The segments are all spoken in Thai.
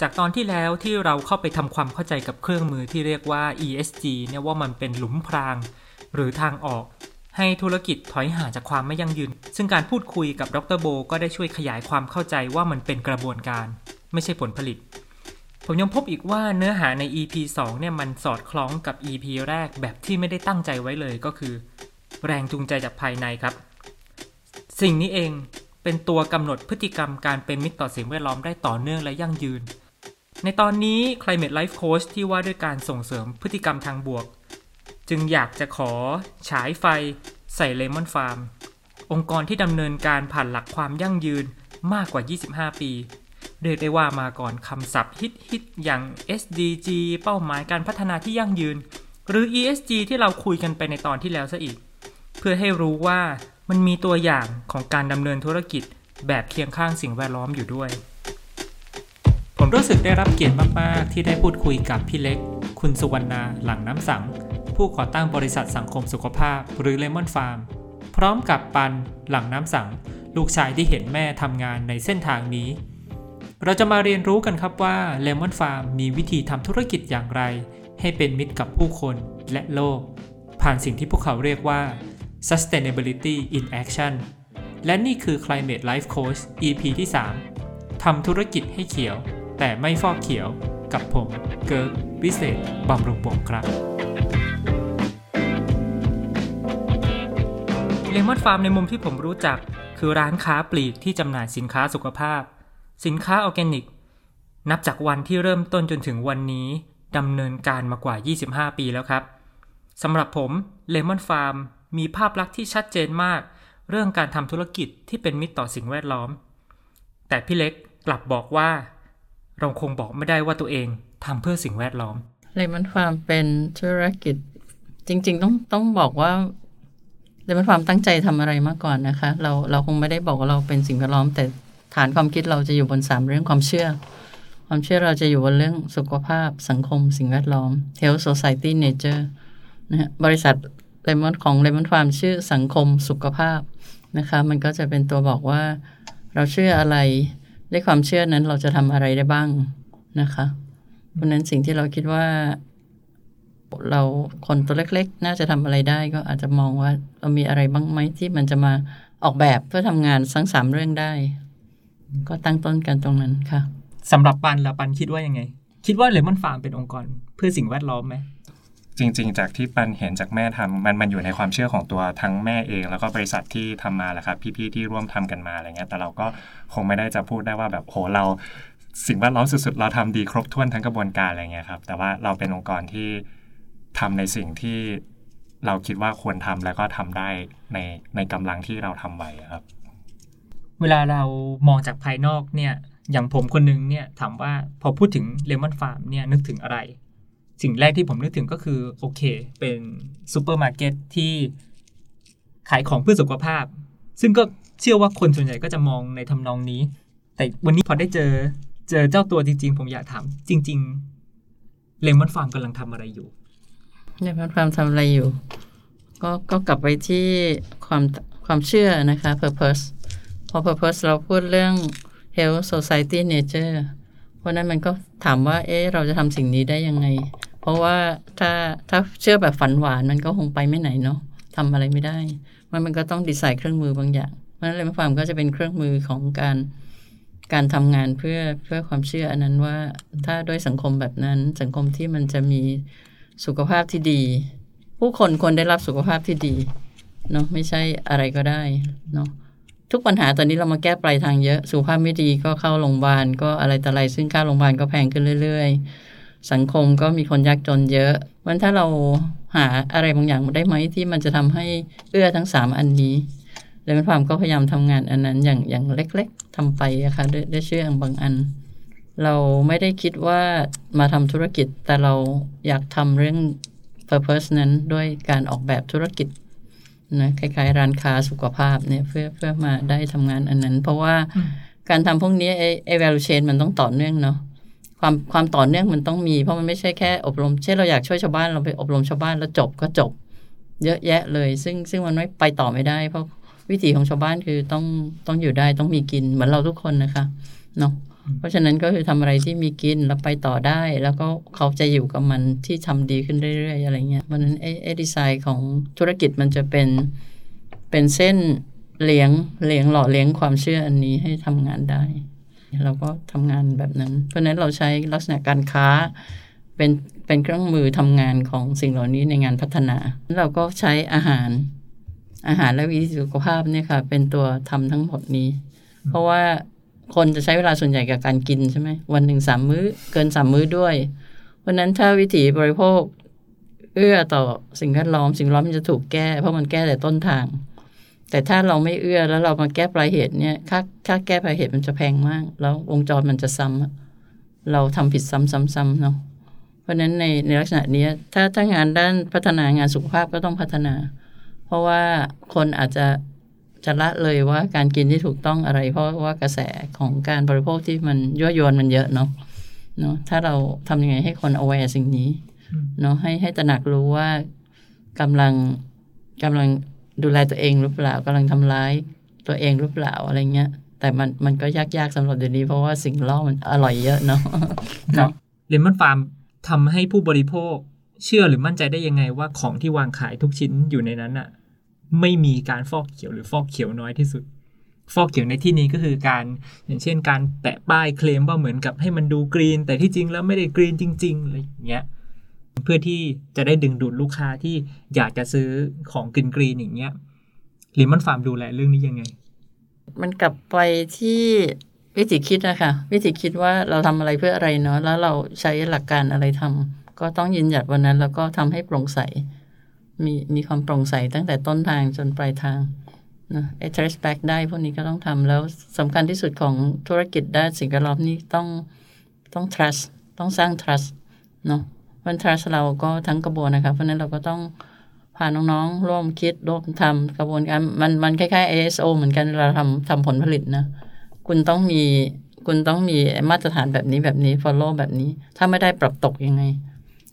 จากตอนที่แล้วที่เราเข้าไปทำความเข้าใจกับเครื่องมือที่เรียกว่า ESG เนี่ยว่ามันเป็นหลุมพราง หรือทางออก ให้ธุรกิจถอยห่างจากความไม่ยั่งยืน ซึ่งการพูดคุยกับดรโบ ก็ได้ช่วยขยายความเข้าใจว่ามันเป็นกระบวนการ ไม่ใช่ผลผลิต ผมยังพบอีกว่าเนื้อหาใน EP 2 เนี่ยมันสอดคล้องกับ EP แรกแบบที่ไม่ได้ตั้งใจไว้เลยก็คือ แรงจูงใจจากภายในครับ สิ่งนี้เองเป็นตัวกำหนดพฤติกรรมการเป็นมิตรต่อสิ่งแวดล้อมได้ต่อเนื่องและยั่งยืน ในตอนนี้ Climate Life Coach ที่ว่าด้วยการส่งเสริมพฤติกรรมทางบวก จึงอยากจะขอฉายไฟใส่เลมอนฟาร์มองค์กรที่ดำเนินการผ่านหลักความยั่งยืนมากกว่า 25 ปี เรียกได้ว่ามาก่อนคำศัพท์ฮิตฮิตอย่าง SDG เป้าหมายการพัฒนาที่ยั่งยืน หรือ ESG ที่เราคุยกันไปในตอนที่แล้วซะอีก เพื่อให้รู้ว่ามันมีตัวอย่างของการดำเนินธุรกิจแบบเคียงข้างสิ่งแวดล้อมอยู่ด้วย ผมรู้สึกได้รับเกียรติมาก ๆ ที่ได้พูดคุยกับพี่เล็ก คุณสุวรรณาหลังน้ำสัง ผู้ก่อตั้งบริษัทสังคมสุขภาพ หรือเลมอนฟาร์ม พร้อมกับปันหลังน้ำสัง ลูกชายที่เห็นแม่ทำงานในเส้นทางนี้ เราจะมาเรียนรู้กันครับว่าเลมอนฟาร์มมีวิธีทำธุรกิจอย่างไร ให้เป็นมิตรกับผู้คนและโลก ผ่านสิ่งที่พวกเขาเรียกว่า sustainability in action และนี่คือ Climate Life Coach EP ที่ 3ทำธุรกิจให้เขียว แต่ไม่ฟอกเขียวกับผมเกิร์กวิเศษบำรุงวงครับเลมอนฟาร์มในมุมที่ผมรู้จัก คือร้านค้าปลีกที่จำหน่ายสินค้าสุขภาพ สินค้าออร์แกนิก นับจากวันที่เริ่มต้นจนถึงวันนี้ดำเนินการมากว่า 25 ปีแล้วครับสำหรับผมเลมอนฟาร์มมีภาพลักษณ์ที่ชัดเจนมาก เรื่องการทำธุรกิจที่เป็นมิตรต่อสิ่งแวดล้อม แต่พี่เล็กกลับบอกว่า เราคงบอกไม่ได้ว่าตัวเองทำเพื่อสิ่งแวดล้อมเลมอนฟาร์มเป็นธุรกิจ จริง ๆ ต้องต้องบอกว่าเลมอนฟาร์มตั้งใจทำอะไรมาก่อนนะคะ เราเราคงไม่ได้บอกว่าเราเป็นสิ่งแวดล้อม แต่ฐานความคิดเราจะอยู่บนสามเรื่องความเชื่อ ความเชื่อเราจะอยู่บนเรื่องสุขภาพ สังคม สิ่งแวดล้อม health society nature นะฮะบริษัทเลมอนของเลมอนฟาร์มชื่อสังคมสุขภาพนะคะ มันก็จะเป็นตัวบอกว่าเราเชื่ออะไร ด้วยความเชื่อนั้นเราจะทำอะไรได้บ้างนะคะเพราะนั้นสิ่งที่เราคิดว่า เราคนตัวเล็กๆ น่าจะทำอะไรได้ก็อาจจะมองว่า เรามีอะไรบ้างไหมที่มันจะมาออกแบบเพื่อทำงานทั้งสามเรื่องได้ ก็ตั้งต้นกันตรงนั้นค่ะสำหรับปันละปันคิดว่ายังไง คิดว่าเลมอนฟาร์มเป็นองค์กรเพื่อสิ่งแวดล้อมไหม จริง ๆ จากที่ปันเห็นจากแม่ทำมันมันอยู่ในความเชื่อของตัวทั้งแม่เอง แล้วก็บริษัทที่ทำมาแหละครับ พี่ๆที่ร่วมทำกันมาอะไรเงี้ยแต่เราก็คงไม่ได้จะพูดได้ว่าแบบโหเราสิ่งแวดล้อมสุดๆ เราทำดีครบถ้วนทั้งกระบวนการอะไรเงี้ยครับ แต่ว่าเราเป็นองค์กรที่ทำในสิ่งที่เราคิดว่าควรทำแล้วก็ทำได้ในในกำลังที่เราทำไหวครับ เวลาเรามองจากภายนอกเนี่ย อย่างผมคนนึงเนี่ยถามว่าพอพูดถึงเลมอนฟาร์มเนี่ยนึกถึงอะไร สิ่งแรกที่ผมนึกถึงก็คือโอเค เป็นซูเปอร์มาร์เก็ตที่ขายของเพื่อสุขภาพ ซึ่งก็เชื่อว่าคนส่วนใหญ่ก็จะมองในทำนองนี้ แต่วันนี้พอได้เจอเจอเจ้าตัวจริง ๆ ผมอยากถามจริง ๆเลมอนฟาร์มกำลังทำอะไรอยู่ในพันความทำอะไรอยู่ ก็ก็กลับไปที่ความความเชื่อนะคะ purpose พอ purpose เราพูดเรื่อง health society nature เพราะนั้นมันก็ถามว่า เอ๊ะ เราจะทำสิ่งนี้ได้ยังไง เพราะว่าถ้าถ้าเชื่อแบบฝันหวานมันก็คงไปไม่ไหนเนาะทำอะไรไม่ได้มันมันก็ต้องดีไซน์เครื่องมือบางอย่าง เพราะฉะนั้นเลยมาฟาร์มก็จะเป็นเครื่องมือของการการทำงานเพื่อเพื่อความเชื่ออันนั้นว่าถ้าด้วยสังคมแบบนั้นสังคมที่มันจะมีสุขภาพที่ดี ผู้คนควรได้รับสุขภาพที่ดีเนาะไม่ใช่อะไรก็ได้เนาะทุกปัญหาตอนนี้เรามาแก้ปลายทางเยอะ สุขภาพไม่ดีก็เข้าโรงพยาบาลก็อะไรแต่อะไรซึ่งค่าโรงพยาบาลก็แพงขึ้นเรื่อยๆ สังคมก็มีคนยากจนเยอะมันถ้าเราหาอะไรบางอย่างได้ไหมที่มันจะทำให้เอื้อทั้งสามอันนี้เลยมันความก็พยายามทำงานอันนั้นอย่างอย่างเล็ก ๆทำไปอะค่ะด้วยด้วยเชื่อบางอัน เราไม่ได้คิดว่ามาทำธุรกิจ แต่เราอยากทำเรื่อง purpose นั้นด้วยการออกแบบธุรกิจนะคล้ายๆ ร้านค้าสุขภาพเนี่ยเพื่อเพื่อมาได้ทำงานอันนั้น เพราะว่าการทำพวกนี้ไอ้ไอ้ value chain มันต้องต่อเนื่องเนาะ ความความต่อเนื่องมันต้องมี เพราะมันไม่ใช่แค่อบรม เช่นเราอยากช่วยชาวบ้านเราไปอบรมชาวบ้านแล้วจบก็จบ เยอะแยะเลย ซึ่งซึ่งมันไม่ไปต่อไม่ได้ เพราะวิถีของชาวบ้านคือต้องต้องอยู่ได้ต้องมีกินเหมือนเราทุกคนนะคะเนาะเพราะฉะนั้นก็คือทำอะไรที่มีกินแล้วไปต่อได้ แล้วก็เขาจะอยู่กับมันที่ทำดีขึ้นเรื่อยๆอะไรเงี้ยเพราะฉะนั้นไอ้ไอ้ดีไซน์ของธุรกิจมันจะเป็นเป็นเส้นเลี้ยงเลี้ยงหล่อเลี้ยงความเชื่ออันนี้ให้ทำงานได้ เราก็ทำงานแบบนั้น เพราะฉะนั้นเราใช้ลักษณะการค้าเป็นเป็นเครื่องมือทำงานของสิ่งเหล่านี้ในงานพัฒนา เราก็ใช้อาหารอาหารและวิถีสุขภาพเนี่ยค่ะ เป็นตัวทำทั้งหมดนี้ เพราะว่าคนจะใช้เวลาส่วนใหญ่กับการกินใช่ไหมวันหนึ่งสามมื้อเกินสามมื้อด้วย เพราะนั้นถ้าวิถีบริโภค เอื้อต่อสิ่งแวดล้อม สิ่งแวดล้อมมันจะถูกแก้ เพราะมันแก้แต่ต้นทาง แต่ถ้าเราไม่เอื้อแล้วเรามาแก้ปลายเหตุเนี่ยค่าค่าแก้ปลายเหตุมันจะแพงมาก แล้ววงจรมันจะซ้ำเราทำผิดซ้ำๆๆเนาะเพราะฉะนั้นในในลักษณะนี้ถ้าถ้างานด้านพัฒนางานสุขภาพก็ต้องพัฒนา เพราะว่าคนอาจจะจะละเลยว่าการกินที่ถูกต้องอะไร เพราะว่ากระแสของการบริโภคที่มันยั่วยวนมันเยอะเนาะเนาะถ้าเราทำยังไงให้คน aware สิ่งนี้เนาะให้ให้ตระหนักรู้ว่ากำลังกำลัง ดูแลตัวเองหรือเปล่ากำลังทำร้ายตัวเองหรือเปล่าอะไรเงี้ย แต่มันมันก็ยากๆสำหรับเดี๋ยวนี้เพราะว่าสิ่งล่อมันอร่อยเยอะเนาะครับเลมอนฟาร์มทำให้ผู้บริโภคเชื่อหรือมั่นใจได้ยังไงว่าของที่วางขายทุกชิ้นอยู่ในนั้นอะไม่มีการฟอกเขียวหรือฟอกเขียวน้อยที่สุด ฟอกเขียวในที่นี้ก็คือการอย่างเช่น การแปะป้ายเคลมว่าเหมือนกับให้มันดูกรีน แต่ที่จริงแล้วไม่ได้กรีนจริงๆอะไรอย่างเงี้ย เพื่อที่จะได้ดึงดูดลูกค้าที่อยากจะซื้อของกรีนกรีนอย่างเงี้ยลิมอนฟาร์มดูแลเรื่องนี้ยังไง มันกลับไปที่วิธีคิดนะคะ วิธีคิดว่าเราทำอะไรเพื่ออะไรเนาะแล้วเราใช้หลักการอะไรทำก็ต้องยืนหยัดวันนั้น แล้วก็ทำให้โปร่งใส มีมีความโปร่งใสตั้งแต่ต้นทางจนปลายทางนะไอ้ trace back ได้พวกนี้ก็ต้องทำแล้วสำคัญที่สุดของธุรกิจด้านสิ่งแวดล้อมนี่ต้องต้อง trust ต้องสร้าง trust เนาะ มัน trust เราก็ทั้งกระบวนนะคะเพราะนั้นเราก็ต้องพาน้องๆ ร่วมคิดร่วมทำกระบวนการมันมันคล้ายๆ ASO เหมือนกันเราทำทำผลผลิตนะ คุณต้องมีคุณต้องมีมาตรฐานแบบนี้แบบนี้ follow แบบนี้ ถ้าไม่ได้ปรับตกยังไง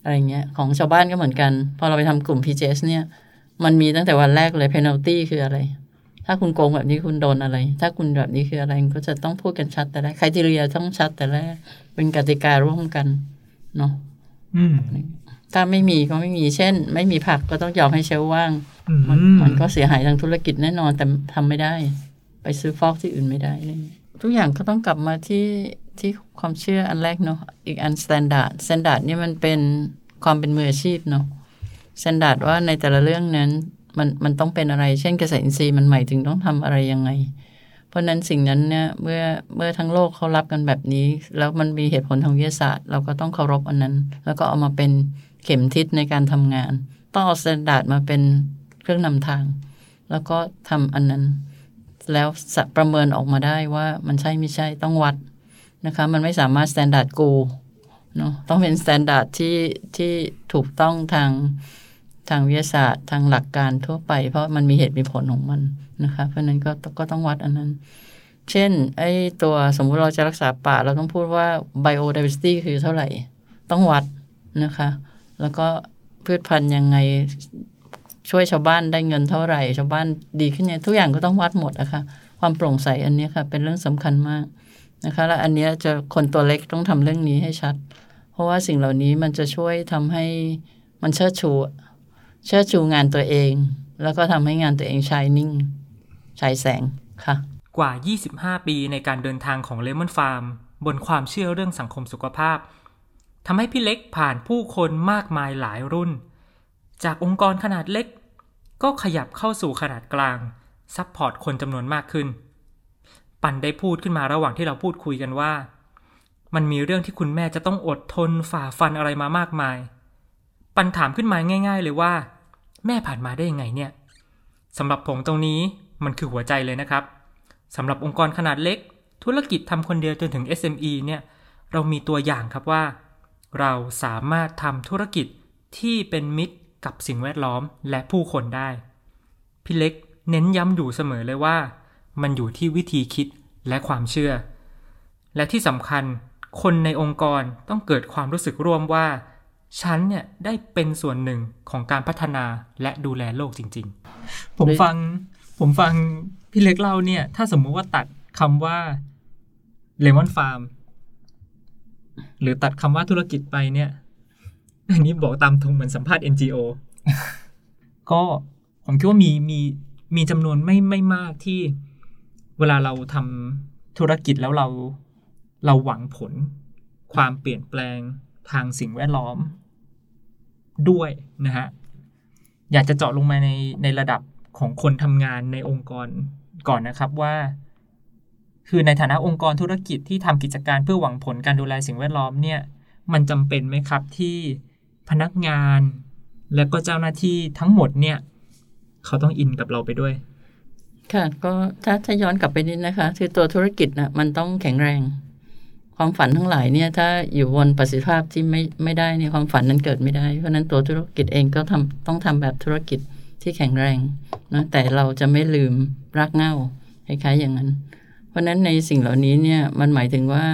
อะไรเงี้ย ของชาวบ้านก็เหมือนกัน พอเราไปทำกลุ่ม PJS เนี่ย มันมีตั้งแต่วันแรกเลย penalty คืออะไร ถ้าคุณโกงแบบนี้คุณโดนอะไร ถ้าคุณแบบนี้คืออะไรก็จะต้องพูดกันชัดแต่แรกใครทีเรียต้องชัดแต่แรกเป็นกติการ่วมกันเนาะ ถ้าไม่มีก็ไม่มีเช่น ไม่มีผักก็ต้องยอมให้ shelf ว่างอืมมันมันก็เสียหายทางธุรกิจแน่นอนแต่ทำไม่ได้ ไปซื้อผักที่อื่นไม่ได้เลยทุกอย่างก็ต้องกลับมาที่ที่ความเชื่ออันแรกเนาะอีกอัน standard standard นี่มันเป็นความเป็นมืออาชีพเนาะ standard ว่าในแต่ละเรื่องนั้นมันมันต้องเป็นอะไร เช่นเกษตรอินทรีย์มันหมายถึงต้องทำอะไรยังไง เพราะนั้นสิ่งนั้นเนี่ยเมื่อเมื่อทั้งโลกเขารับกันแบบนี้ แล้วมันมีเหตุผลทางวิทยาศาสตร์ เราก็ต้องเคารพอันนั้น แล้วก็เอามาเป็นเข็มทิศในการทำงาน ต้องเอา standard มาเป็นเครื่องนำทาง แล้วก็ทำอันนั้น แล้วประเมินออกมาได้ว่ามันใช่ไม่ใช่ต้องวัดนะคะ มันไม่สามารถ standard กูเนาะต้องเป็น standard ที่ที่ถูกต้องทาง ทางวิทยาศาสตร์ทางหลักการทั่วไป เพราะมันมีเหตุมีผลของมันนะคะเพราะนั้นก็ก็ต้องวัดอันนั้น เช่นไอ้ตัวสมมุติเราจะรักษาป่าเราต้องพูดว่า biodiversity คือเท่าไหร่ ต้องวัดนะคะ แล้วก็พืชพันธุ์ยังไงช่วยชาวบ้านได้เงินเท่าไหร่ ชาวบ้านดีขึ้นเนี่ยทุกอย่างก็ต้องวัดหมดนะคะความโปร่งใสอันนี้ค่ะ เป็นเรื่องสำคัญมากนะคะ และอันนี้จะคนตัวเล็กต้องทำเรื่องนี้ให้ชัด เพราะว่าสิ่งเหล่านี้มันจะช่วยทำให้มันเชิดชู เชิดชูงานตัวเอง แล้วก็ทำให้งานตัวเอง shining ฉายแสงค่ะ กว่า 25 ปีในการเดินทางของเลมอนฟาร์มบนความเชื่อเรื่องสังคมสุขภาพทำให้พี่เล็กผ่านผู้คนมากมายหลายรุ่น จากองค์กรขนาดเล็ก ก็ขยับเข้าสู่ขนาดกลาง support คนจำนวนมากขึ้น ปันได้พูดขึ้นมาระหว่างที่เราพูดคุยกันว่า มันมีเรื่องที่คุณแม่จะต้องอดทนฝ่าฟันอะไรมามากมาย ปันถามขึ้นมาง่าย ๆ เลยว่า แม่ผ่านมาได้ยังไงเนี่ยสำหรับผมตรงนี้มันคือหัวใจเลยนะครับสำหรับองค์กรขนาดเล็ก ธุรกิจทำคนเดียวจนถึง SME เนี่ยเรามีตัวอย่างครับว่า เราสามารถทำธุรกิจที่เป็นมิตรกับสิ่งแวดล้อมและผู้คนได้ พี่เล็กเน้นย้ำอยู่เสมอเลยว่า มันอยู่ที่วิธีคิดและความเชื่อ และที่สำคัญคนในองค์กรต้องเกิดความรู้สึกร่วมว่า ฉันเนี่ยได้เป็นส่วนหนึ่งของการพัฒนาและดูแลโลกจริง ๆ ผมฟังผมฟังพี่เล็กเล่าเนี่ย ถ้าสมมุติว่าตัดคำว่าเลมอนฟาร์มหรือตัดคำว่าธุรกิจไปเนี่ย อันนี้บอกตามตรงเหมือนสัมภาษณ์ NGO ก็ผมคิดว่ามีมีมีจำนวนไม่ไม่มากที่เวลาเราทำธุรกิจแล้วเราเราหวังผล ความเปลี่ยนแปลงทางสิ่งแวดล้อม ด้วยนะฮะอยากจะเจาะลงมาในในระดับของคนทำงานในองค์กรก่อนนะครับว่า คือในฐานะองค์กรธุรกิจที่ทำกิจการเพื่อหวังผลการดูแลสิ่งแวดล้อมเนี่ย มันจำเป็นไหมครับที่พนักงาน และก็เจ้าหน้าที่ทั้งหมดเนี่ย เขาต้องอินกับเราไปด้วย ค่ะ ก็ถ้าถ้าย้อนกลับไปนิดนะคะ คือตัวธุรกิจนะมันต้องแข็งแรง ความฝันทั้งหลายเนี่ยถ้าอยู่บนประสิทธิภาพที่ไม่ไม่ได้เนี่ยความฝันนั้นเกิดไม่ได้ เพราะนั้นตัวธุรกิจเองก็ทำต้องทำแบบธุรกิจที่แข็งแรงนะแต่เราจะไม่ลืมรากเหง้าคล้ายๆอย่างนั้น เพราะนั้นในสิ่งเหล่านี้เนี่ยมันหมายถึงว่า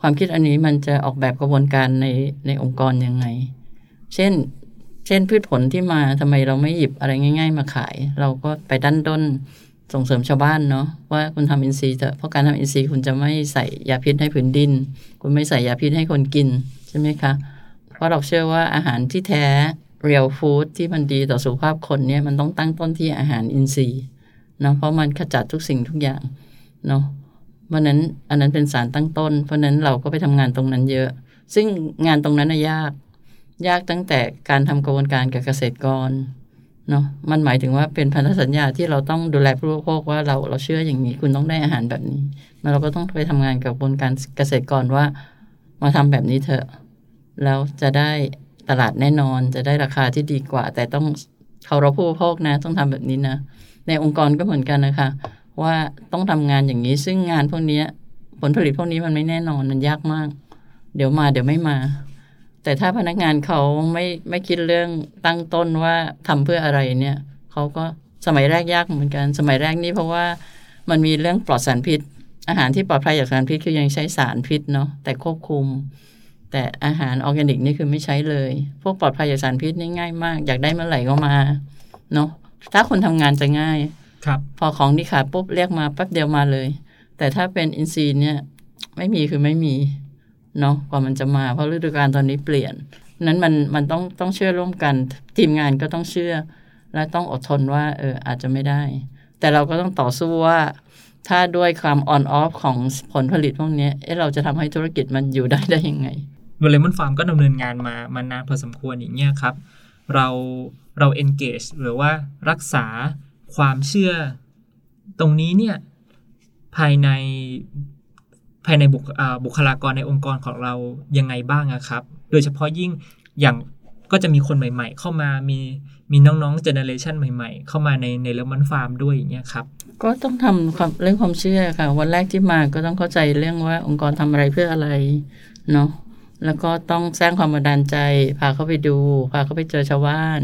ความคิดอันนี้มันจะออกแบบกระบวนการในในองค์กรยังไง เช่น เช่นพืชผลที่มาทำไมเราไม่หยิบอะไรง่าย ๆ มาขาย เราก็ไปดันด้น ส่งเสริมชาวบ้านเนาะว่าคุณทำอินทรีย์เถอะเพราะการทำอินทรีย์คุณจะไม่ใส่ยาพิษให้ผืนดิน คุณไม่ใส่ยาพิษให้คนกินใช่ไหมคะ เพราะเราเชื่อว่าอาหารที่แท้เรียลฟู้ดที่มันดีต่อสุขภาพคนเนี่ยมันต้องตั้งต้นที่อาหารอินทรีย์เนาะเพราะมันขจัดทุกสิ่งทุกอย่างเนาะเพราะนั้นอันนั้นเป็นสารตั้งต้น เพราะนั้นเราก็ไปทำงานตรงนั้นเยอะ ซึ่งงานตรงนั้นน่ะยาก ยากตั้งแต่การทำกระบวนการกับเกษตรกร เนาะมันหมายถึงว่าเป็นพันธสัญญาที่เราต้องดูแลผู้บริโภคว่าเราเราเชื่ออย่างนี้คุณต้องได้อาหารแบบนี้แล้วเราก็ต้องไปทำงานกับกระบวนการเกษตรกรว่า มาทำแบบนี้เถอะแล้วจะได้ตลาดแน่นอนจะได้ราคาที่ดีกว่า แต่ต้องเคารพผู้บริโภคนะ ต้องทำแบบนี้นะ ในองค์กรก็เหมือนกันนะคะ ว่าต้องทำงานอย่างนี้ซึ่งงานพวกนี้ผลผลิตพวกนี้มันไม่แน่นอนมันยากมาก เดี๋ยวมาเดี๋ยวไม่มา แต่ถ้าพนักงานเขาไม่ไม่คิดเรื่องตั้งต้นว่าทำเพื่ออะไรเนี่ยเขาก็สมัยแรกยากเหมือนกัน สมัยแรกนี่เพราะว่ามันมีเรื่องปลอดสารพิษ อาหารที่ปลอดภัยจากสารพิษคือยังใช้สารพิษเนาะแต่ควบคุม แต่อาหารออร์แกนิกนี่คือไม่ใช้เลย พวกปลอดภัยจากสารพิษนี่ง่ายมาก อยากได้เมื่อไหร่ก็มาเนาะถ้าคนทำงานจะง่ายครับพอของที่ขาดปุ๊บเรียกมาแป๊บเดียวมาเลย แต่ถ้าเป็นอินทรีย์เนี่ยไม่มีคือไม่มี เนาะกว่ามันจะมา เพราะฤดูกาลตอนนี้เปลี่ยน นั้นมันมันต้องต้องเชื่อร่วมกัน ทีมงานก็ต้องเชื่อ และต้องอดทนว่าเอออาจจะไม่ได้ แต่เราก็ต้องต่อสู้ว่า ถ้าด้วยความออนออฟของผลผลิตพวกนี้เอเราจะทำให้ธุรกิจมันอยู่ได้ได้ยังไงเวลมอนฟาร์มก็ดำเนินงานมามานานพอสมควรอย่างเงี้ยครับ เราเรา engage หรือว่ารักษาความเชื่อ ตรงนี้เนี่ยภายใน ภายในบุคบุคลากรในองค์กรของเรายังไงบ้างอะครับ โดยเฉพาะยิ่งอย่างก็จะมีคนใหม่ ๆ เข้ามามีมีน้องๆเจเนเรชันใหม่ๆ เข้ามาในในเลมอนฟาร์มด้วยอย่างเงี้ยครับ ก็ต้องทำความเรื่องความเชื่อค่ะ วันแรกที่มาก็ต้องเข้าใจเรื่องว่าองค์กรทำอะไรเพื่ออะไรเนาะแล้วก็ต้องสร้างความบันดาลใจ พาเขาไปดู พาเขาไปเจอชาวบ้าน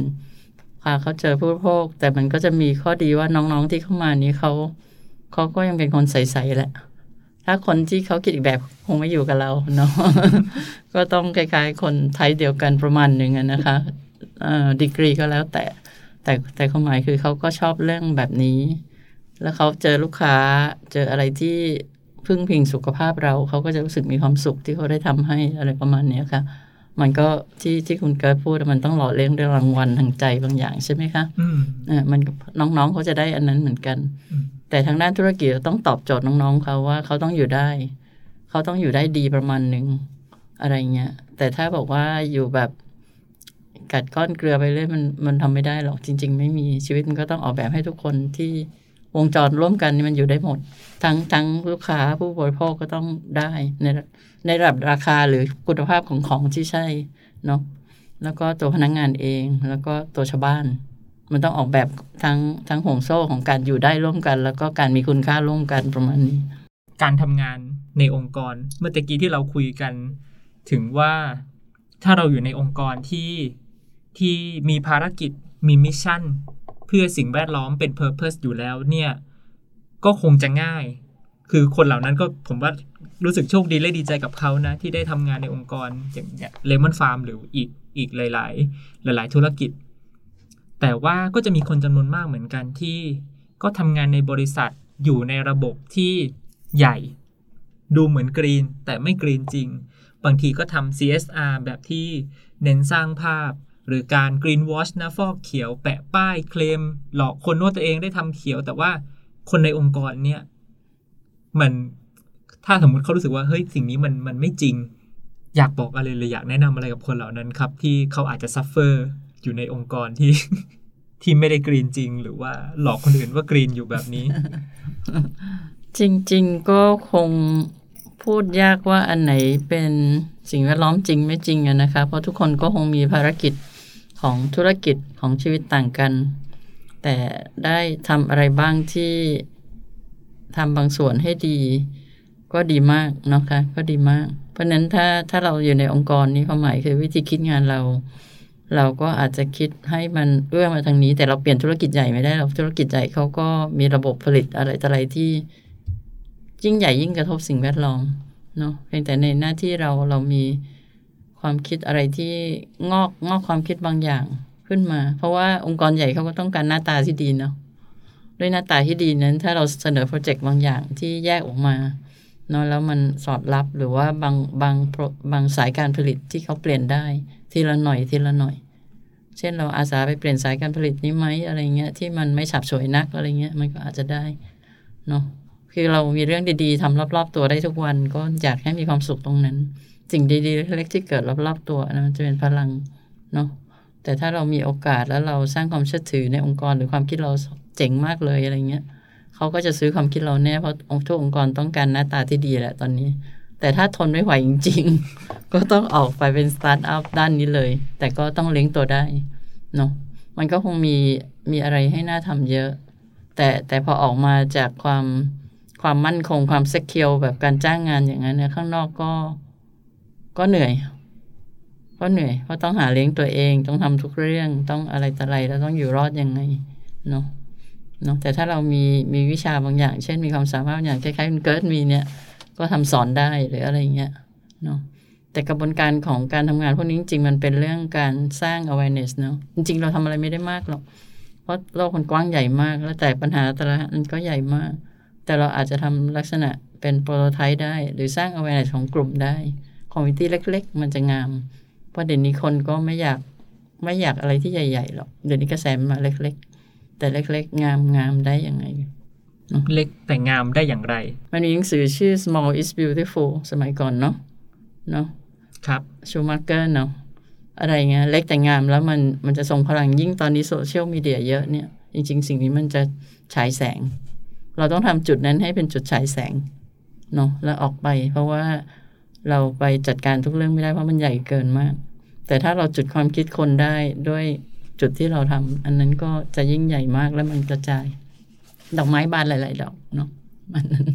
พาเขาเจอผู้บริโภคแต่มันก็จะมีข้อดีว่าน้องๆที่เข้ามานี้เขาเขาก็ยังเป็นคนใสๆแหละ ถ้าคนที่เขาคิดอีกแบบคงไม่อยู่กับเราเนาะก็ต้องคล้ายๆ คนไทยเดียวกันประมาณหนึ่งอะนะคะเอ่อดีกรีก็แล้วแต่ แต่แต่ความหมายคือเขาก็ชอบเรื่องแบบนี้ แล้วเขาเจอลูกค้าเจออะไรที่พึ่งพิงสุขภาพเรา เขาก็จะรู้สึกมีความสุขที่เขาได้ทำให้อะไรประมาณเนี้ยค่ะ มันก็ที่ที่คุณเกิร์ตพูดมันต้องหล่อเลี้ยงด้วยรางวัลทางใจบางอย่างใช่ไหมคะอืมเออมันน้องๆเขาจะได้อันนั้นเหมือนกันอืม แต่ทางด้านธุรกิจต้องตอบโจทย์น้องๆเขาว่าเขาต้องอยู่ได้ เขาต้องอยู่ได้ดีประมาณหนึ่งอะไรเงี้ย แต่ถ้าบอกว่าอยู่แบบกัดก้อนเกลือไปเรื่อยมันมันทำไม่ได้หรอกจริง ๆ ไม่มีชีวิตมันก็ต้องออกแบบให้ทุกคนที่วงจรร่วมกันนี่มันอยู่ได้หมด ทั้งทั้งลูกค้าผู้บริโภคก็ต้องได้ในในระดับราคาหรือคุณภาพของของที่ใช่เนาะแล้วก็ตัวพนักงงานเอง แล้วก็ตัวชาวบ้าน มันต้องออกแบบทั้งทั้งห่วงโซ่ของการอยู่ได้ร่วมกัน แล้วก็การมีคุณค่าร่วมกันประมาณนี้ การทำงานในองค์กรเมื่อตะกี้ที่เราคุยกัน ถึงว่าถ้าเราอยู่ในองค์กรที่ที่มีภารกิจมี mission เพื่อสิ่งแวดล้อมเป็น purpose อยู่แล้วเนี่ย ก็คงจะง่าย คือคนเหล่านั้นก็ผมว่ารู้สึกโชคดีและดีใจกับเขานะ ที่ได้ทำงานในองค์กรอย่างเลมอนฟาร์มหรืออีกอีกหลาย ๆ หลาย ๆ ธุรกิจ แต่ว่าก็จะมีคนจำนวนมากเหมือนกันที่ก็ทำงานในบริษัทอยู่ในระบบที่ใหญ่ ดูเหมือน green แต่ไม่ green จริง บางทีก็ทำ CSR แบบที่เน้นสร้างภาพ หรือการ green wash นะฟอกเขียวแปะป้ายเคลม หลอกคนว่าตัวเองได้ทำเขียว แต่ว่าคนในองค์กรเนี่ย มันถ้าสมมุติเขารู้สึกว่าเฮ้ยสิ่งนี้มันมันไม่จริง อยากบอกอะไรหรืออยากแนะนำอะไรกับคนเหล่านั้นครับ ที่เขาอาจจะ suffer อยู่ในองค์กรที่ที่ไม่ได้ green จริง หรือว่าหลอกคนอื่นว่า green อยู่แบบนี้ จริง ๆ ก็คงพูดยากว่าอันไหนเป็นสิ่งแวดล้อมจริงไม่จริงอะนะคะ เพราะทุกคนก็คงมีภารกิจของธุรกิจของชีวิตต่างกัน แต่ได้ทำอะไรบ้างที่ทำบางส่วนให้ดี ก็ดีมากเนาะคะก็ดีมาก เพราะนั้นถ้าถ้าเราอยู่ในองค์กรนี้ความหมายคือวิธีคิดงานเรา เราก็อาจจะคิดให้มันเอื้อมาทางนี้ แต่เราเปลี่ยนธุรกิจใหญ่ไม่ได้เราธุรกิจใหญ่เขาก็มีระบบผลิตอะไรต่ออะไรที่ยิ่งใหญ่ยิ่งกระทบสิ่งแวดล้อมเนาะเพียงแต่ในหน้าที่เราเรามีความคิดอะไรที่งอกงอกความคิดบางอย่างขึ้นมา เพราะว่าองค์กรใหญ่เขาก็ต้องการหน้าตาที่ดีเนาะด้วยหน้าตาที่ดีนั้น ถ้าเราเสนอโปรเจกต์บางอย่างที่แยกออกมาเนาะแล้วมันสอดรับหรือว่าบางบางบางสายการผลิตที่เขาเปลี่ยนได้ ทีละหน่อยทีละหน่อย เช่นเราอาสาไปเปลี่ยนสายการผลิตนี้ไหมอะไรเงี้ยที่มันไม่ฉับฉวยนักอะไรเงี้ยมันก็อาจจะได้เนาะคือเรามีเรื่องดีๆทำรอบๆ ตัวได้ทุกวัน ก็อยากให้มีความสุขตรงนั้น สิ่งดีๆเล็กๆที่เกิดรอบๆตัวนะมันจะเป็นพลังเนาะแต่ถ้าเรามีโอกาสแล้วเราสร้างความเชื่อถือในองค์กรหรือความคิดเราเจ๋งมากเลยอะไรเงี้ยเขาก็จะซื้อความคิดเราแน่เพราะทุกองค์กรต้องการหน้าตาที่ดีแหละตอนนี้ แต่ถ้าทนไม่ไหวจริง ๆ ก็ต้องออกไปเป็นสตาร์ทอัพด้านนี้เลย แต่ก็ต้องเลี้ยงตัวได้เนาะมันก็คงมีมีอะไรให้น่าทำเยอะ แต่แต่พอออกมาจากความความมั่นคงความ secure แบบการจ้างงานอย่างนั้นเนี่ยข้างนอกก็ก็เหนื่อยก็เหนื่อยเพราะต้องหาเลี้ยงตัวเองต้องทำทุกเรื่องต้องอะไรต่ออะไรแล้วต้องอยู่รอดยังไงเนาะเนาะแต่ถ้าเรามีมีวิชาบางอย่าง เช่นมีความสามารถบางอย่างคล้ายๆคุณเกิร์ตมีเนี่ย ก็ทำสอนได้หรืออะไรเงี้ยเนาะแต่กระบวนการของการทำงานพวกนี้จริงๆ มันเป็นเรื่องการสร้าง awareness เนาะจริง ๆ เราทำอะไรไม่ได้มากหรอก เพราะโลกมันกว้างใหญ่มาก แล้วแต่ปัญหาแต่ละมันก็ใหญ่มาก แต่เราอาจจะทำลักษณะเป็นโปรโตไทป์ได้ หรือสร้าง awareness ของกลุ่มได้คอมมิตี้เล็ก ๆ มันจะงาม เพราะเดี๋ยวนี้คนก็ไม่อยากไม่อยากอะไรที่ใหญ่ๆหรอกเดี๋ยวนี้กระแสมาเล็ก ๆ แต่เล็ก ๆ งามงามได้ยังไง เล็กแต่งามได้อย่างไร มันมีหนังสือชื่อ small is beautiful สมัยก่อนเนาะเนาะครับชูมาเกอร์เนาะอะไรเงี้ยเล็กแต่งามแล้วมันมันจะทรงพลังยิ่งตอนนี้โซเชียลมีเดียเยอะเนี่ย จริง ๆ สิ่งนี้มันจะฉายแสง เราต้องทำจุดนั้นให้เป็นจุดฉายแสงเนาะแล้วออกไป เพราะว่าเราไปจัดการทุกเรื่องไม่ได้เพราะมันใหญ่เกินมาก แต่ถ้าเราจุดความคิดคนได้ด้วยจุดที่เราทำอันนั้นก็จะยิ่งใหญ่มากแล้วมันกระจาย ดอกไม้บานหลาย ๆ ดอกเนาะมันนั้น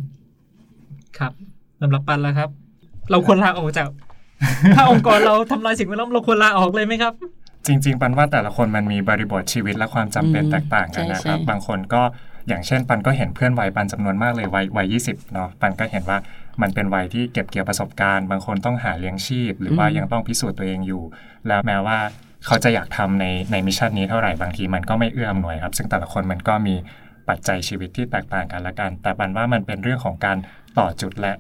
ครับสำหรับปันแล้วครับ เราควรลาออกจาก ถ้าองค์กรเราทำลายสิ่งแวดล้อมเราควรลาออกเลยไหมครับ จริง ๆ ปันว่าแต่ละคนมันมีบริบทชีวิตและความจำเป็นอืมแตกต่างกันนะครับใช่ใช่บางคนก็อย่างเช่น ปันก็เห็นเพื่อนวัยปันจำนวนมากเลยวัยวัยยี่สิบเนาะปันก็เห็นว่ามันเป็นวัยที่เก็บเกี่ยวประสบการณ์ บางคนต้องหาเลี้ยงชีพ หรือว่ายังต้องพิสูจน์ตัวเองอยู่ แล้วแม้ว่าเขาจะอยากทำในใน mission นี้เท่าไหร่บางทีมันก็ไม่เอื้ออำนวยครับ ซึ่งแต่ละคนมันก็มี ปัจจัยชีวิตที่แตกต่างกันละกัน แต่ปันว่ามันเป็นเรื่องของการต่อจุดและ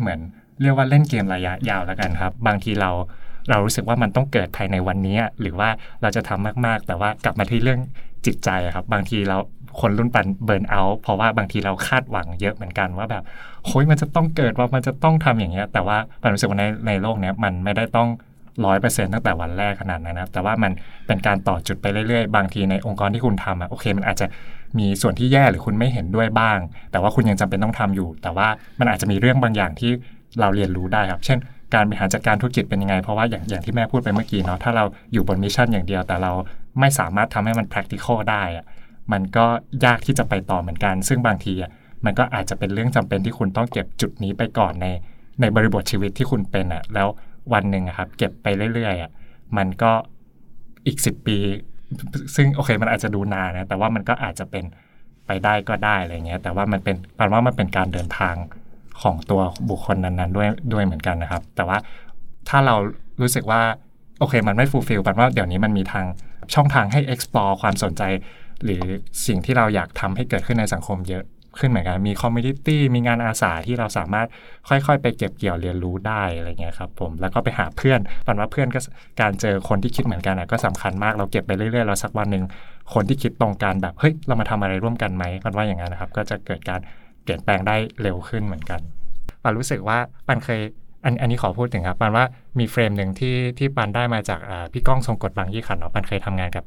เหมือน เรียกว่าเล่นเกมระยะยาวแล้วกันครับ บางทีเราเรารู้สึกว่ามันต้องเกิดภายในวันนี้ หรือว่าเราจะทำมาก ๆ แต่ว่ากลับมาที่เรื่องจิตใจครับ บางทีเราคนรุ่นปัน burnout เพราะว่าบางทีเราคาดหวังเยอะเหมือนกันว่าแบบโฮ้ยมันจะต้องเกิดว่ามันจะต้องทำอย่างเงี้ย แต่ว่าปันรู้สึกว่าในในโลกเนี้ยมันไม่ได้ต้องร้อยเปอร์เซ็นต์ตั้งแต่วันแรกขนาดนั้นนะแต่ว่ามันเป็นการต่อจุดไปเรื่อยๆ บางทีในองค์กรที่คุณทำอะโอเค มันอาจจะ มีส่วนที่แย่หรือคุณไม่เห็นด้วยบ้าง แต่ว่าคุณยังจำเป็นต้องทำอยู่ แต่ว่ามันอาจจะมีเรื่องบางอย่างที่เราเรียนรู้ได้ครับ เช่น การบริหารจัดการธุรกิจเป็นยังไง เพราะว่าอย่างอย่างที่แม่พูดไปเมื่อกี้เนาะ ถ้าเราอยู่บนมิชชั่นอย่างเดียว แต่เราไม่สามารถทำให้มัน practical ได้อะมันก็ยากที่จะไปต่อเหมือนกัน ซึ่งบางทีอะมันก็อาจจะเป็นเรื่องจำเป็นที่คุณต้องเก็บจุดนี้ไปก่อนในในบริบทชีวิตที่คุณเป็นอะแล้ววันหนึ่งครับ เก็บไปเรื่อยๆอะมันก็อีกสิบปี ซึ่งโอเคมันอาจจะดูนานนะแต่ว่ามันก็อาจจะเป็นไปได้ก็ได้อะไรเงี้ย แต่ว่ามันเป็นแปลว่ามันเป็นการเดินทางของตัวบุคคลนั้นๆ ด้วยด้วยเหมือนกันนะครับ แต่ว่าถ้าเรารู้สึกว่าโอเค มันไม่ฟูลฟิลแปลว่าเดี๋ยวนี้มันมีทางช่องทางให้ explore ความสนใจ หรือสิ่งที่เราอยากทำให้เกิดขึ้นในสังคมเยอะ ขึ้นเหมือนกัน มี community มีงานอาสาที่เราสามารถค่อยๆ ไปเก็บเกี่ยวเรียนรู้ได้อะไรเงี้ยครับผม แล้วก็ไปหาเพื่อนปันว่าเพื่อนก็การเจอคนที่คิดเหมือนกันก็สำคัญมากเราเก็บไปเรื่อยๆเราสักวันหนึ่งคนที่คิดตรงกันแบบเฮ้ยเรามาทำอะไรร่วมกันไหมปันว่าอย่างนั้นนะครับ ก็จะเกิดการเปลี่ยนแปลงได้เร็วขึ้นเหมือนกันปันรู้สึกว่าปันเคยอันอันนี้ขอพูดถึงครับปันว่ามี frame หนึ่งที่ที่ปันได้มาจากพี่ก้องทรงกฎบางยี่ขันเนาะปันเคยทำงานกับ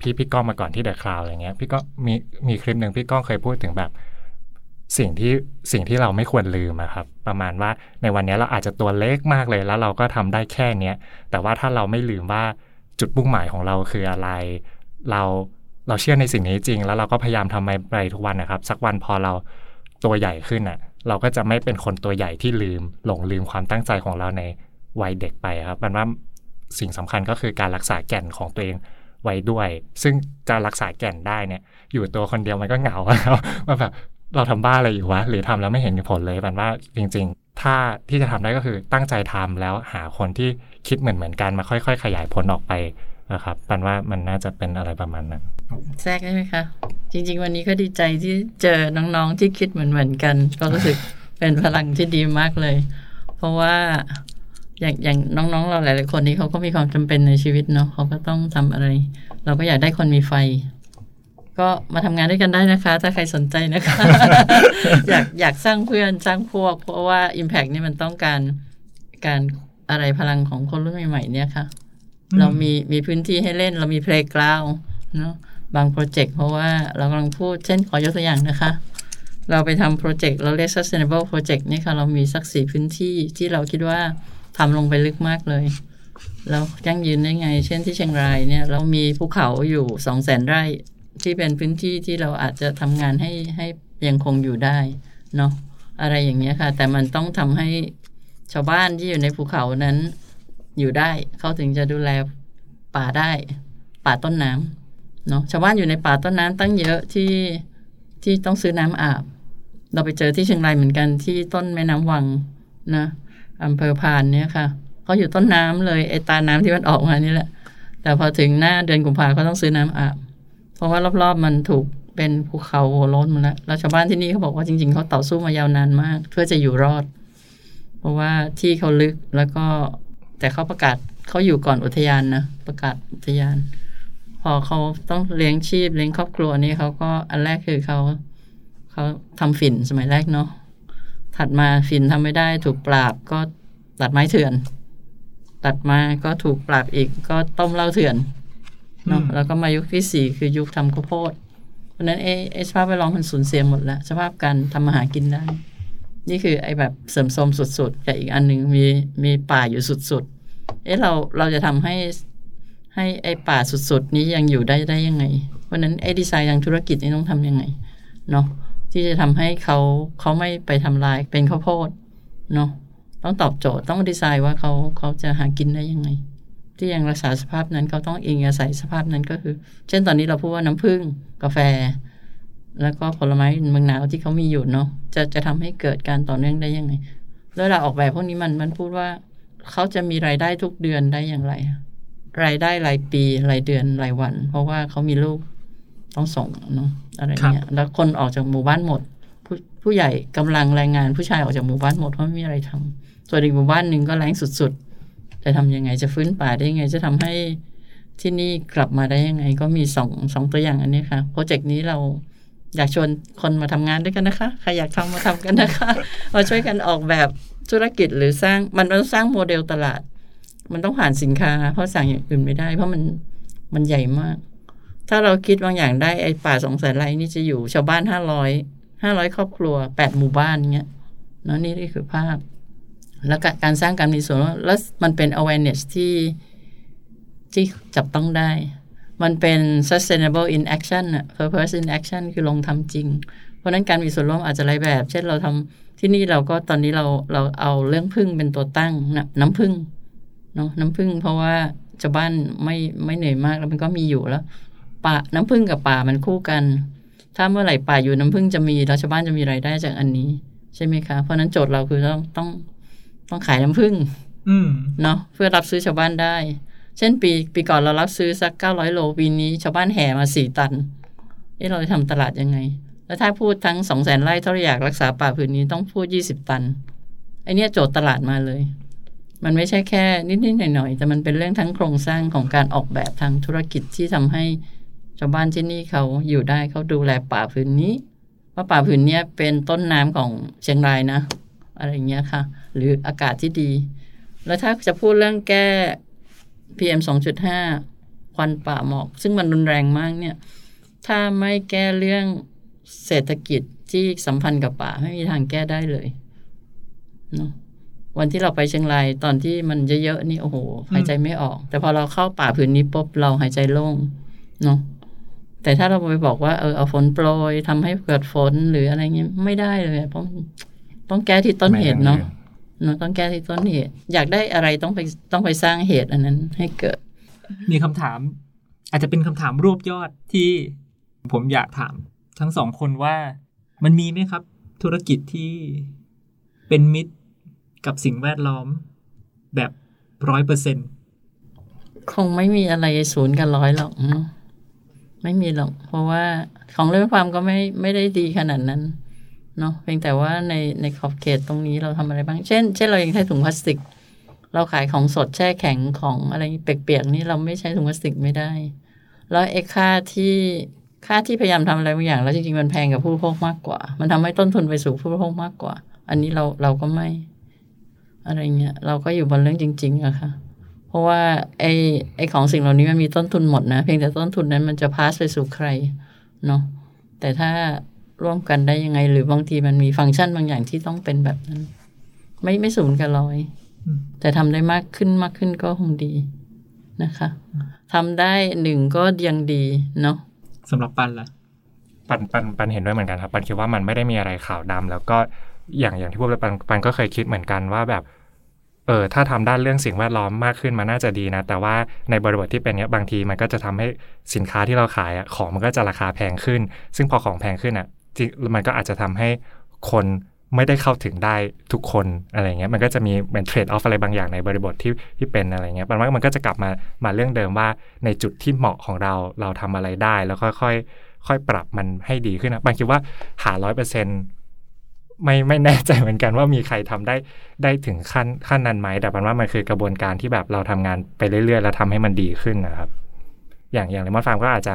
พี่พี่ก้องมาก่อนที่เดอะคลาวอะไรเงี้ยพี่ก็มีมีคลิปหนึ่งพี่ก้องเคยพูดถึงแบบ สิ่งที่สิ่งที่เราไม่ควรลืมครับ ประมาณว่าในวันนี้เราอาจจะตัวเล็กมากเลยแล้วเราก็ทำได้แค่เนี้ยแต่ว่าถ้าเราไม่ลืมว่าจุดมุ่งหมายของเราคืออะไร เราเราเชื่อในสิ่งนี้จริง แล้วเราก็พยายามทำไปทุกวันนะครับ สักวันพอเราตัวใหญ่ขึ้นอะ เราก็จะไม่เป็นคนตัวใหญ่ที่ลืม หลงลืมความตั้งใจของเราในวัยเด็กไปครับมันว่าสิ่งสำคัญก็คือการรักษาแก่นของตัวเอง ไว้ด้วย ซึ่งจะรักษาแก่นได้เนี่ย อยู่ตัวคนเดียวมันก็เหงาแล้วว่าแบบเราทำบ้าอะไรอยู่วะหรือทำแล้วไม่เห็นผลเลยมันว่าจริง ๆ ถ้าที่จะทำได้ก็คือตั้งใจทำแล้วหาคนที่คิดเหมือนเหมือนกันมาค่อยๆ ขยายผลออกไปนะครับปันว่ามันน่าจะเป็นอะไรประมาณนั้นแทรกได้ไหมคะ จริง ๆ วันนี้ก็ดีใจที่เจอน้องๆที่คิดเหมือนเหมือนกัน ก็รู้สึกเป็นพลังที่ดีมากเลย เพราะว่า อย่างอย่างน้องๆ เราหลาย ๆ คนนี้เขาก็มีความจำเป็นในชีวิตเนาะเขาก็ต้องทำอะไร เราก็อยากได้คนมีไฟ ก็มาทำงานด้วยกันได้นะคะ ถ้าใครสนใจนะคะ อยากอยากสร้างเพื่อนสร้างพวก เพราะว่า Impact นี่มันต้องการการอะไรพลังของคนรุ่นใหม่ ๆ เนี่ยค่ะ เรามีมีพื้นที่ให้เล่น เรามีเพลงกราวเนาะบางโปรเจกต์เพราะว่าเรากำลังพูดเช่นขอยกตัวอย่างนะคะ เราไปทำโปรเจกต์เราเรียก sustainable project นี่ค่ะ เรามีสักสี่พื้นที่ที่เราคิดว่า ทำลงไปลึกมากเลย แล้วยั่งยืนได้ไง เช่นที่เชียงรายเนี่ย เรามีภูเขาอยู่สองแสนไร่ที่เป็นพื้นที่ที่เราอาจจะทำงานให้ให้ยังคงอยู่ได้เนาะอะไรอย่างเงี้ยค่ะ แต่มันต้องทำให้ชาวบ้านที่อยู่ในภูเขานั้นอยู่ได้เขาถึงจะดูแลป่าได้ ป่าต้นน้ำเนาะชาวบ้านอยู่ในป่าต้นน้ำตั้งเยอะที่ที่ต้องซื้อน้ำอาบ เราไปเจอที่เชียงรายเหมือนกันที่ต้นแม่น้ำวังนะ อำเภอพานเนี่ยค่ะเขาอยู่ต้นน้ำเลยไอ้ตาน้ำที่มันออกมานี่แหละ แต่พอถึงหน้าเดือนกุมภาเขาต้องซื้อน้ำอาบเพราะว่ารอบๆมันถูกเป็นภูเขาโล้นมาแล้วแล้วชาวบ้านที่นี่เขาบอกว่าจริง ๆเขาต่อสู้มายาวนานมาก เพื่อจะอยู่รอด เพราะว่าที่เขาลึกแล้วก็แต่เขาประกาศเขาอยู่ก่อนอุทยานนะประกาศอุทยาน พอเขาต้องเลี้ยงชีพเลี้ยงครอบครัวนี่เขาก็อันแรกคือเขาเขาทำฝิ่นสมัยแรกเนาะ ถัดมาฝิ่นทำไม่ได้ถูกปราบก็ตัดไม้เถื่อน ตัดมาก็ถูกปราบอีกก็ต้มเหล้าเถื่อนเนาะแล้วก็มายุคที่สี่คือยุคทำข้าวโพดเพราะนั้นเอสภาพไปลองมันสูญเสียหมดแล้วสภาพการทำมาหากินได้ นี่คือไอ้แบบเสริมโทรมสุดๆกับอีกอันหนึ่งมีมีป่าอยู่สุดๆเอ๊ะเราเราจะทำให้ให้ไอ้ป่าสุดๆ นี้ยังอยู่ได้ได้ยังไง เพราะนั้นไอ้ดีไซน์ทางธุรกิจนี่ต้องทำยังไงเนาะ ที่จะทำให้เขาเขาไม่ไปทำลายเป็นข้าวโพดเนาะต้องตอบโจทย์ต้องดีไซน์ว่าเขาเขาจะหากินได้ยังไง ที่ยังรักษาสภาพนั้นเขาต้องอิงอาศัยสภาพนั้นก็คือ เช่นตอนนี้เราพูดว่าน้ำผึ้งกาแฟ แล้วก็ผลไม้เมืองหนาวที่เขามีอยู่เนาะจะจะทำให้เกิดการต่อเนื่องได้ยังไงแล้วเราออกแบบพวกนี้มันมันพูดว่าเขาจะมีรายได้ทุกเดือนได้อย่างไร รายได้รายปีรายเดือนรายวัน เพราะว่าเขามีลูกต้องส่งเนาะ อะไรเงี้ยแล้วคนออกจากหมู่บ้านหมด ผู้ผู้ใหญ่กำลังแรงงานผู้ชายออกจากหมู่บ้านหมดเพราะไม่มีอะไรทำส่วนอีกหมู่บ้านหนึ่งก็แรงสุดๆ จะทำยังไงจะฟื้นป่าได้ยังไง จะทำให้ที่นี่กลับมาได้ยังไง ก็มีสองสองตัวอย่างอันนี้ค่ะโปรเจกต์นี้เราอยากชวนคนมาทำงานด้วยกันนะคะใครอยากทำมาทำกันนะคะมาช่วยกันออกแบบธุรกิจหรือสร้างมันต้องสร้างโมเดลตลาด มันต้องผ่านสินค้า เพราะสั่งอย่างอื่นไม่ได้ เพราะมันมันใหญ่มาก ถ้าเราคิดบางอย่างได้ไอ้ป่าสองแสนไร่นี่จะอยู่ชาวบ้านห้าร้อยห้าร้อยครอบครัวแปดหมู่บ้านเงี้ยเนาะนี่นี่คือภาพ แล้วการสร้างการมีส่วนแล้วมันเป็น awareness ที่ที่จับต้องได้ มันเป็น sustainable in action อะ purpose in action คือลงทำจริง เพราะนั้นการมีส่วนร่วมอาจจะหลายแบบ เช่นเราทำที่นี่เราก็ตอนนี้เราเราเอาเรื่องพึ่งเป็นตัวตั้งนะน้ำพึ่งเนาะน้ำพึ่งเพราะว่าชาวบ้านไม่ไม่เหนื่อยมากแล้วมันก็มีอยู่แล้ว ป่าน้ำพึ่งกับป่ามันคู่กัน ถ้าเมื่อไหร่ป่าอยู่น้ำพึ่งจะมีแล้วชาวบ้านจะมีรายได้จากอันนี้ ใช่ไหมคะ เพราะนั้นโจทย์เราคือต้องต้องต้องขายน้ำพึ่งเนาะเพื่อรับซื้อชาวบ้านได้ เช่นปีปีก่อนเรารับซื้อสักเก้าร้อยโลปีนี้ชาวบ้านแห่มาสี่ตันเอ๊ะเราจะทำตลาดยังไง แล้วถ้าพูดทั้งสองแสนไร่ถ้าเราอยากรักษาป่าผืนนี้ต้องพูดยี่สิบตันไอเนี้ยโจทย์ตลาดมาเลย มันไม่ใช่แค่นิดๆหน่อยๆแต่มันเป็นเรื่องทั้งโครงสร้างของการออกแบบทางธุรกิจที่ทำให้ ชาวบ้านที่นี่เขาอยู่ได้เขาดูแลป่าผืนนี้ว่าป่าผืนนี้เป็นต้นน้ำของเชียงรายนะ อะไรเงี้ยค่ะ หรืออากาศที่ดี แล้วถ้าจะพูดเรื่องแก้ PM 2.5 ควันป่าหมอก ซึ่งมันรุนแรงมากเนี่ย ถ้าไม่แก้เรื่องเศรษฐกิจที่สัมพันธ์กับป่าไม่มีทางแก้ได้เลยเนาะวันที่เราไปเชียงรายตอนที่มันเยอะๆนี่โอ้โห หายใจไม่ออก แต่พอเราเข้าป่าผืนนี้ปุ๊บเราหายใจโล่งเนาะ แต่ถ้าเราไปบอกว่าเออเอาฝนโปรยทำให้เกิดฝนหรืออะไรเงี้ยไม่ได้เลยเพราะต้องแก้ที่ต้นเหตุเนาะเนาะต้องแก้ที่ต้นเหตุ อยากได้อะไรต้องไปต้องไปสร้างเหตุอันนั้นให้เกิด มีคำถาม อาจจะเป็นคำถามรวบยอดที่ผมอยากถาม ทั้งสองคนว่ามันมีไหมครับ ธุรกิจที่เป็นมิตรกับสิ่งแวดล้อมแบบร้อยเปอร์เซ็นคงไม่มีอะไรศูนย์กับร้อยหรอกเนาะ ไม่มีหรอก เพราะว่าของเรื่องความก็ไม่ไม่ได้ดีขนาดนั้นเนาะเพียงแต่ว่าในในขอบเขตตรงนี้เราทำอะไรบ้าง เช่น เช่นเรายังใช้ถุงพลาสติก เราขายของสดแช่แข็งของอะไรเปียกๆนี่เราไม่ใช้ถุงพลาสติกไม่ได้ แล้วไอ้ค่าที่ค่าที่พยายามทำอะไรบางอย่าง แล้วจริงๆมันแพงกับผู้บริโภคมากกว่า มันทำให้ต้นทุนไปสู่ผู้บริโภคมากกว่า อันนี้เราเราก็ไม่ อะไรเงี้ยเราก็อยู่บนเรื่องจริงๆอะค่ะ เพราะว่าไอ้ไอ้ของสิ่งเหล่านี้มันมีต้นทุนหมดนะ เพียงแต่ต้นทุนนั้นมันจะพาสไปสู่ใครเนาะแต่ถ้าร่วมกันได้ยังไง หรือบางทีมันมีฟังก์ชันบางอย่างที่ต้องเป็นแบบนั้น ไม่ไม่ศูนย์กับร้อย แต่ทำได้มากขึ้นมากขึ้นก็คงดีนะคะทำได้หนึ่งก็ยังดีเนาะสำหรับปันล่ะปันปันปันเห็นด้วยเหมือนกันครับปันคิดว่ามันไม่ได้มีอะไรขาวดำแล้วก็อย่างอย่างที่พูดไปปันปันก็เคยคิดเหมือนกันว่าแบบ เออถ้าทำด้านเรื่องสิ่งแวดล้อมมากขึ้นมันน่าจะดีนะ แต่ว่าในบริบทที่เป็นเนี้ยบางทีมันก็จะทำให้สินค้าที่เราขายอะของมันก็จะราคาแพงขึ้น ซึ่งพอของแพงขึ้นอะมันก็อาจจะทำให้คนไม่ได้เข้าถึงได้ทุกคนอะไรเงี้ยมันก็จะมีเหมือนเทรดออฟอะไรบางอย่างในบริบทที่ที่เป็นอะไรเงี้ยปันว่ามันก็จะกลับมามาเรื่องเดิมว่าในจุดที่เหมาะของเราเราทำอะไรได้แล้วค่อยๆค่อยปรับมันให้ดีขึ้นนะปันคิดว่าหาร้อยเปอร์เซ็นต์ ไม่ไม่แน่ใจเหมือนกันว่ามีใครทำได้ได้ถึงขั้นขั้นนั้นไหมแต่ปันว่ามันคือกระบวนการที่แบบเราทำงานไปเรื่อยๆ แล้วทำให้มันดีขึ้นนะครับ อย่างอย่างเลมอนฟาร์มก็อาจจะ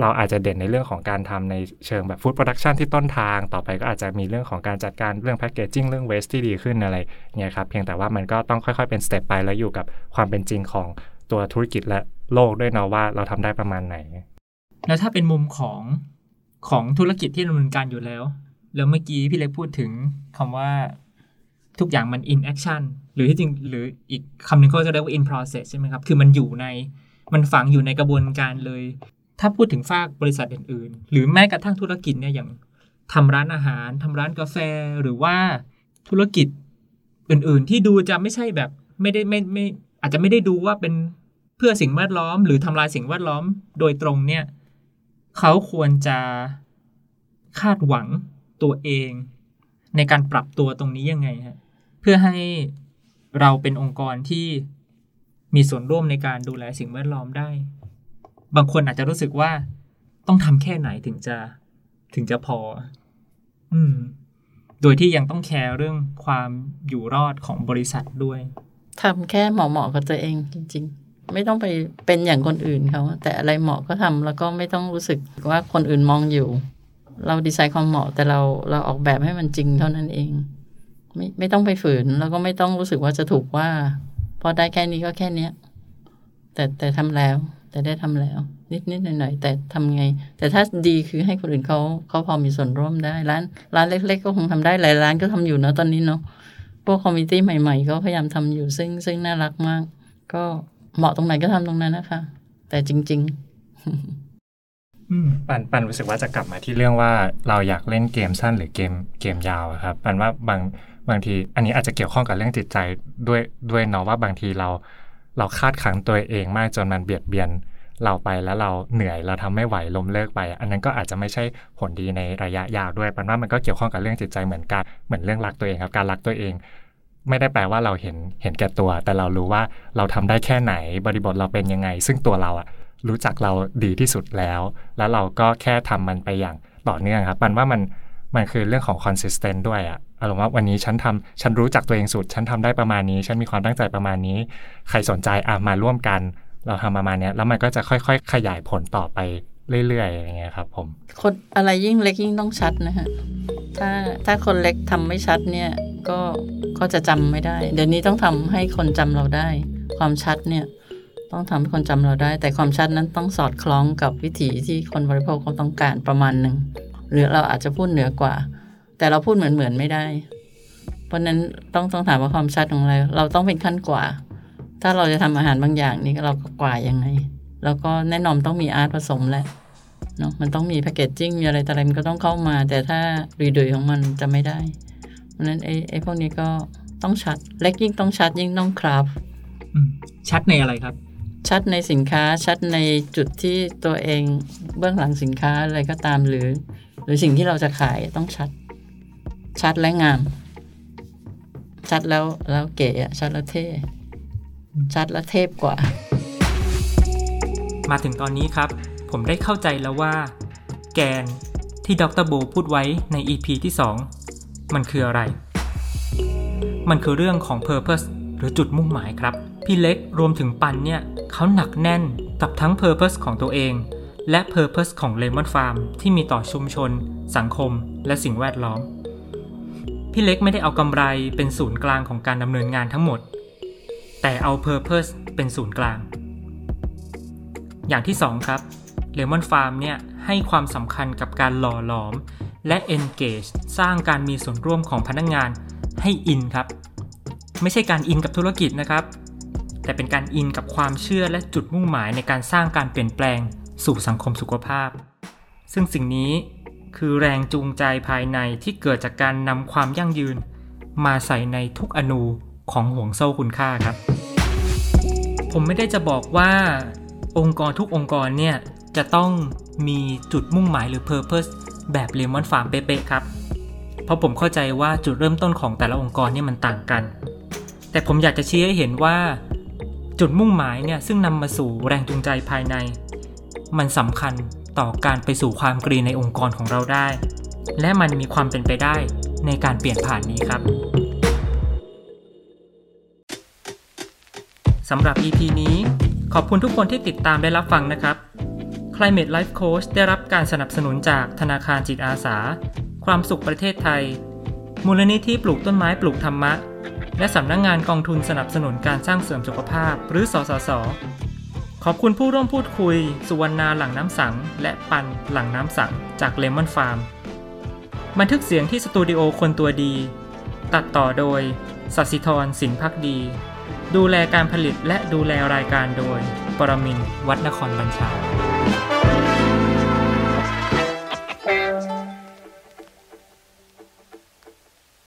เราอาจจะเด่นในเรื่องของการทำในเชิงแบบ food production ที่ต้นทาง ต่อไปก็อาจจะมีเรื่องของการจัดการเรื่อง packaging เรื่อง waste ที่ดีขึ้นอะไรเงี้ยครับเพียงแต่ว่ามันก็ต้องค่อยๆเป็น step ไปแล้วอยู่กับความเป็นจริงของตัวธุรกิจและโลกด้วยเนาะว่าเราทำได้ประมาณไหน แล้วถ้าเป็นมุมของของธุรกิจที่ดำเนินการอยู่แล้ว แล้วเมื่อกี้พี่เล็กพูดถึงคำว่าทุกอย่างมัน in action หรือที่จริงหรืออีกคำหนึ่งเขาจะเรียกว่า in process ใช่ไหมครับ คือมันอยู่ในมันฝังอยู่ในกระบวนการเลย ถ้าพูดถึงฝากบริษัทอื่นๆ หรือแม้กระทั่งธุรกิจเนี่ยอย่างทำร้านอาหารทำร้านกาแฟหรือว่าธุรกิจอื่นๆ ที่ดูจะไม่ใช่แบบไม่ได้ไม่ไม่อาจจะไม่ได้ดูว่าเป็นเพื่อสิ่งแวดล้อม หรือทำลายสิ่งแวดล้อมโดยตรงเนี่ยเขาควรจะคาดหวัง ตัวเอง ในการปรับตัวตรงนี้ยังไงฮะเพื่อให้เราเป็นองค์กรที่มีส่วนร่วมในการดูแลสิ่งแวดล้อมได้ บางคนอาจจะรู้สึกว่าต้องทำแค่ไหนถึงจะถึงจะพอ อืม โดยที่ยังต้องแคร์เรื่องความอยู่รอดของบริษัทด้วยทำแค่เหมาะๆกับตัวเองจริง ๆ ไม่ต้องไปเป็นอย่างคนอื่นเขาแต่อะไรเหมาะก็ทำแล้วก็ไม่ต้องรู้สึกว่าคนอื่นมองอยู่ เราดีไซน์ความเหมาะ แต่เราเราออกแบบให้มันจริงเท่านั้นเอง ไม่ไม่ต้องไปฝืน แล้วก็ไม่ต้องรู้สึกว่าจะถูกว่า พอได้แค่นี้ก็แค่เนี้ย แต่แต่ทำแล้ว แต่ได้ทำแล้ว นิดนิดหน่อยหน่อยแต่ทำไง แต่ถ้าดีคือให้คนอื่นเขาเขาพอมีส่วนร่วมได้ร้านร้านเล็ก ๆ ก็คงทำได้หลายร้านก็ทำอยู่เนะตอนนี้เนาะพวกคอมมิตี้ใหม่ๆก็พยายามทำอยู่ซึ่งซึ่งน่ารักมาก ก็เหมาะตรงไหนก็ทำตรงนั้นนะคะ แต่จริงอืม ปันปันรู้สึกว่าจะกลับมาที่เรื่องว่าเราอยากเล่นเกมสั้นหรือเกมเกมยาวครับปันว่าบางบางทีอันนี้อาจจะเกี่ยวข้องกับเรื่องจิตใจด้วยด้วยเนาะว่าบางทีเรา เราคาดขังตัวเองมากจนมันเบียดเบียนเราไปแล้วเราเหนื่อยเราทำไม่ไหวล้มเลิกไป อันนั้นก็อาจจะไม่ใช่ผลดีในระยะยาวด้วยปันว่ามันก็เกี่ยวข้องกับเรื่องจิตใจเหมือนกันเหมือนเรื่องรักตัวเองครับการรักตัวเอง ไม่ได้แปลว่าเราเห็นเห็นแก่ตัว แต่เรารู้ว่าเราทำได้แค่ไหนบริบทเราเป็นยังไง ซึ่งตัวเราอะ รู้จักเราดีที่สุดแล้ว แล้วเราก็แค่ทำมันไปอย่างต่อเนื่องครับปันว่ามันมันคือเรื่องของ consistent ด้วยอะอารมณ์ว่าวันนี้ฉันทำฉันรู้จักตัวเองสุด ฉันทำได้ประมาณนี้ ฉันมีความตั้งใจประมาณนี้ ใครสนใจอะมาร่วมกัน เราทำประมาณเนี้ยแล้วมันก็จะค่อย ๆ ขยายผลต่อไปเรื่อยๆอย่างเงี้ยครับผม คนอะไรยิ่งเล็กยิ่งต้องชัดนะฮะถ้าถ้าคนเล็กทำไม่ชัดเนี่ยก็ก็จะจำไม่ได้ เดี๋ยวนี้ต้องทำให้คนจำเราได้ ความชัดเนี่ย ต้องทำให้คนจำเราได้ แต่ความชัดนั้นต้องสอดคล้องกับวิถีที่คนบริโภคเขาต้องการประมาณหนึ่งหรือเราอาจจะพูดเหนือกว่า แต่เราพูดเหมือนเหมือนไม่ได้ เพราะนั้นต้องต้องถามว่าความชัดของเราเราต้องเป็นขั้นกว่า ถ้าเราจะทำอาหารบางอย่างนี่เราก็กว่ายังไง แล้วก็แน่นอนต้องมีอาร์ตผสมแหละเนาะมันต้องมีแพคเกจจิ้งมีอะไรแต่อะไรมันก็ต้องเข้ามา แต่ถ้ารีดยของมันจะไม่ได้ เพราะนั้นไอ้ไอ้พวกนี้ก็ต้องชัด เล็กยิ่งต้องชัดยิ่งต้องคราฟชัดในอะไรครับ ชัดในสินค้าชัดในจุดที่ตัวเองเบื้องหลังสินค้าอะไรก็ตามหรือ หรือสิ่งที่เราจะขายต้องชัด ชัดและงาม ชัดแล้วแล้วเก๋อะชัดแล้วเท่ ชัดแล้วเทพกว่า มาถึงตอนนี้ครับ ผมได้เข้าใจแล้วว่า แกนที่ดรโบพูดไว้ใน EP ที่ 2 มันคืออะไร มันคือเรื่องของ Purpose หรือจุดมุ่งหมายครับ พี่เล็กรวมถึงปันเนี่ยเขาหนักแน่นกับทั้ง Purpose ของตัวเอง และ Purpose ของ Lemon Farm ที่มีต่อชุมชน สังคม และสิ่งแวดล้อม พี่เล็กไม่ได้เอากำไรเป็นศูนย์กลางของการดำเนินงานทั้งหมด แต่เอา Purpose เป็นศูนย์กลาง อย่างที่ 2 ครับ Lemon Farm เนี่ยให้ความสำคัญกับการหล่อหลอม และ engage สร้างการมีส่วนร่วมของพนักงงานให้อินครับ ไม่ใช่การอินกับธุรกิจนะครับ แต่เป็นการอินกับความเชื่อและจุดมุ่งหมายในการสร้างการเปลี่ยนแปลงสู่สังคมสุขภาพ ซึ่งสิ่งนี้คือแรงจูงใจภายในที่เกิดจากการนำความยั่งยืน มาใส่ในทุกอนูของห่วงโซ่คุณค่าครับ ผมไม่ได้จะบอกว่า องค์กรทุกองค์กรเนี่ยจะต้องมีจุดมุ่งหมายหรือ Purpose แบบ Lemon Farm เป๊ะๆครับ เพราะผมเข้าใจว่าจุดเริ่มต้นของแต่ละองค์กรเนี่ยมันต่างกัน แต่ผมอยากจะชี้ให้เห็นว่า จุดมุ่งหมายเนี่ยซึ่งนำมาสู่แรงจูงใจภายใน มันสำคัญต่อการไปสู่ความกรีในองค์กรของเราได้ และมันมีความเป็นไปได้ในการเปลี่ยนผ่านนี้ครับสำหรับ EP นี้ ขอบคุณทุกคนที่ติดตามได้รับฟังนะครับ Climate Life Coach ได้รับการสนับสนุนจากธนาคารจิตอาสา ความสุขประเทศไทย มูลนิธิปลูกต้นไม้ปลูกธรรมะ และสำนักงงานกองทุนสนับสนุนการสร้างเสริมสุขภาพ หรือ สสส ขอบคุณผู้ร่วมพูดคุย สุวรรณาหลังน้ำสัง และปันหลังน้ำสัง จากเลมอนฟาร์มบันทึกเสียงที่สตูดิโอคนตัวดี ตัดต่อโดยสัสิธรสินพักดี ดูแลการผลิตและดูแลรายการโดย ปรมินวัดนครบัญชา